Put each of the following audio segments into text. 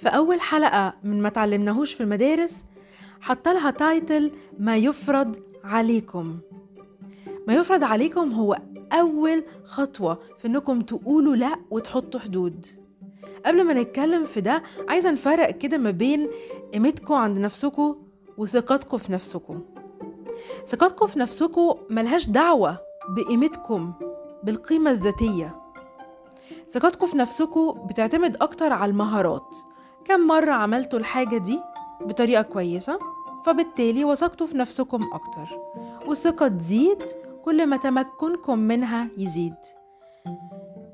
في أول حلقة من ما تعلمناهوش في المدارس حطلها تايتل ما يفرض عليكم. ما يفرض عليكم هو أول خطوة في إنكم تقولوا لأ وتحطوا حدود. قبل ما نتكلم في ده عايزة نفرق كده ما بين قيمتكم عند نفسكم وثقتكم في نفسكم. ثقتكم في نفسكم ملهاش دعوة بقيمتكم بالقيمة الذاتية. ثقتكم في نفسكم بتعتمد أكتر على المهارات. كم مرة عملتوا الحاجة دي بطريقة كويسة فبالتالي وثقتوا في نفسكم أكتر والثقة تزيد كل ما تمكنكم منها يزيد.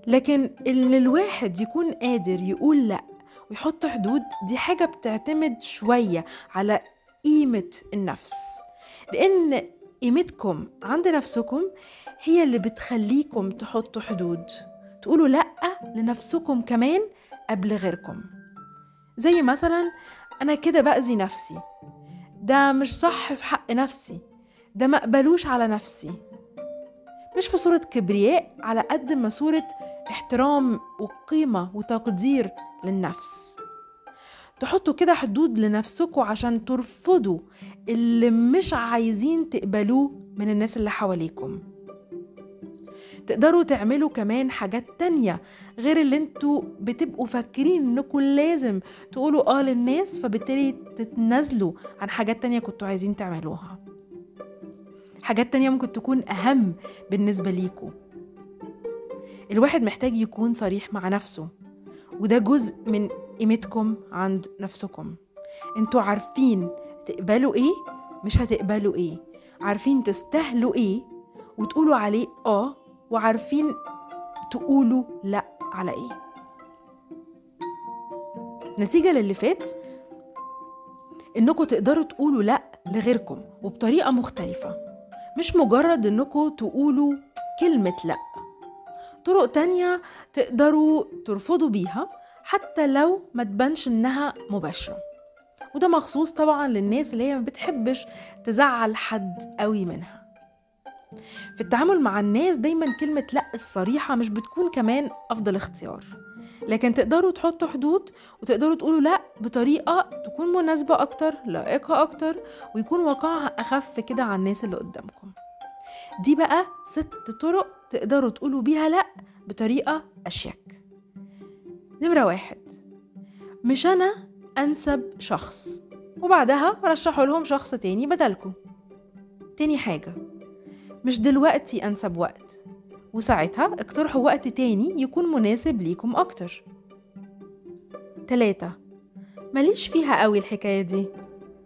لكن إن الواحد يكون قادر يقول لأ ويحط حدود دي حاجة بتعتمد شوية على قيمة النفس لأن قيمتكم عند نفسكم هي اللي بتخليكم تحطوا حدود تقولوا لأ لنفسكم كمان قبل غيركم. زي مثلا أنا كده بأذي نفسي. ده مش صح في حق نفسي. ده مقبلوش على نفسي. مش في صورة كبرياء على قد ما صورة احترام وقيمة وتقدير للنفس. تحطوا كده حدود لنفسكم عشان ترفضوا اللي مش عايزين تقبلوه من الناس اللي حواليكم. تقدروا تعملوا كمان حاجات تانية غير اللي أنتوا بتبقوا فاكرين انكم لازم تقولوا آه للناس فبالتالي تتنازلوا عن حاجات تانية كنتوا عايزين تعملوها. حاجات تانية ممكن تكون أهم بالنسبة ليكوا. الواحد محتاج يكون صريح مع نفسه وده جزء من قيمتكم عند نفسكم. أنتوا عارفين تقبلوا إيه مش هتقبلوا إيه. عارفين تستاهلوا إيه وتقولوا عليه آه وعارفين تقولوا لا على إيه. نتيجة للي فات انكم تقدروا تقولوا لا لغيركم وبطريقة مختلفة مش مجرد انكم تقولوا كلمة لا. طرق تانية تقدروا ترفضوا بيها حتى لو ما تبانش إنها مباشرة. وده مخصوص طبعا للناس اللي هي ما بتحبش تزعل حد قوي منها. في التعامل مع الناس دايما كلمة لا الصريحة مش بتكون كمان أفضل اختيار. لكن تقدروا تحطوا حدود وتقدروا تقولوا لا بطريقة تكون مناسبة أكتر لائقة أكتر ويكون واقعها أخف كده على الناس اللي قدامكم. دي بقى ست طرق تقدروا تقولوا بيها لا بطريقة أشيك. نمرة واحد. مش أنا أنسب شخص وبعدها رشحوا لهم شخص تاني بدلكم. تاني حاجة. مش دلوقتي أنسب وقت. وساعتها اقترحوا وقت تاني يكون مناسب ليكم أكتر. تلاتة. ماليش فيها قوي الحكاية دي.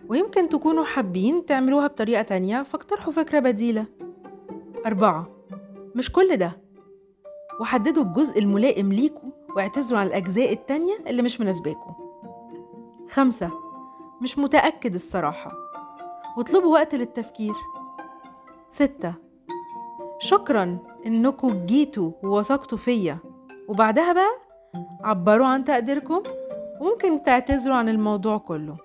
ويمكن تكونوا حابين تعملوها بطريقة تانية فاقترحوا فكرة بديلة. أربعة. مش كل ده. وحددوا الجزء الملائم ليكوا واعتذروا عن الأجزاء التانية اللي مش مناسباكوا. خمسة. مش متأكد الصراحة. واطلبوا وقت للتفكير. ستة. شكرا إنكم جيتوا ووثقتوا فيا. وبعدها بقى عبروا عن تقديركم وممكن تعتذروا عن الموضوع كله.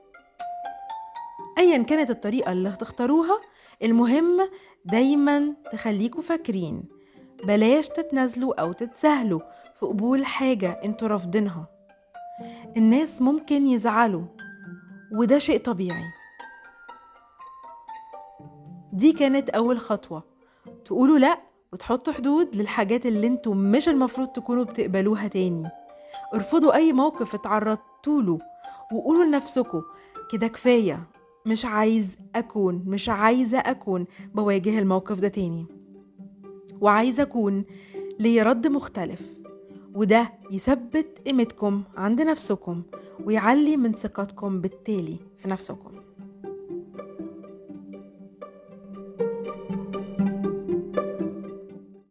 ايا كانت الطريقة اللي هتختاروها المهم دايما تخليكوا فاكرين بلاش تتنازلوا أو تتساهلوا في قبول حاجة أنتوا رافضينها. الناس ممكن يزعلوا وده شيء طبيعي. دي كانت أول خطوة. تقولوا لا وتحطوا حدود للحاجات اللي أنتوا مش المفروض تكونوا بتقبلوها تاني. ارفضوا أي موقف اتعرضتوا له وقولوا لنفسكم كده كفاية مش عايز أكون مش عايزة أكون بواجه الموقف ده تاني. وعايزه أكون ليا رد مختلف وده يثبت قيمتكم عند نفسكم ويعلي من ثقتكم بالتالي في نفسكم.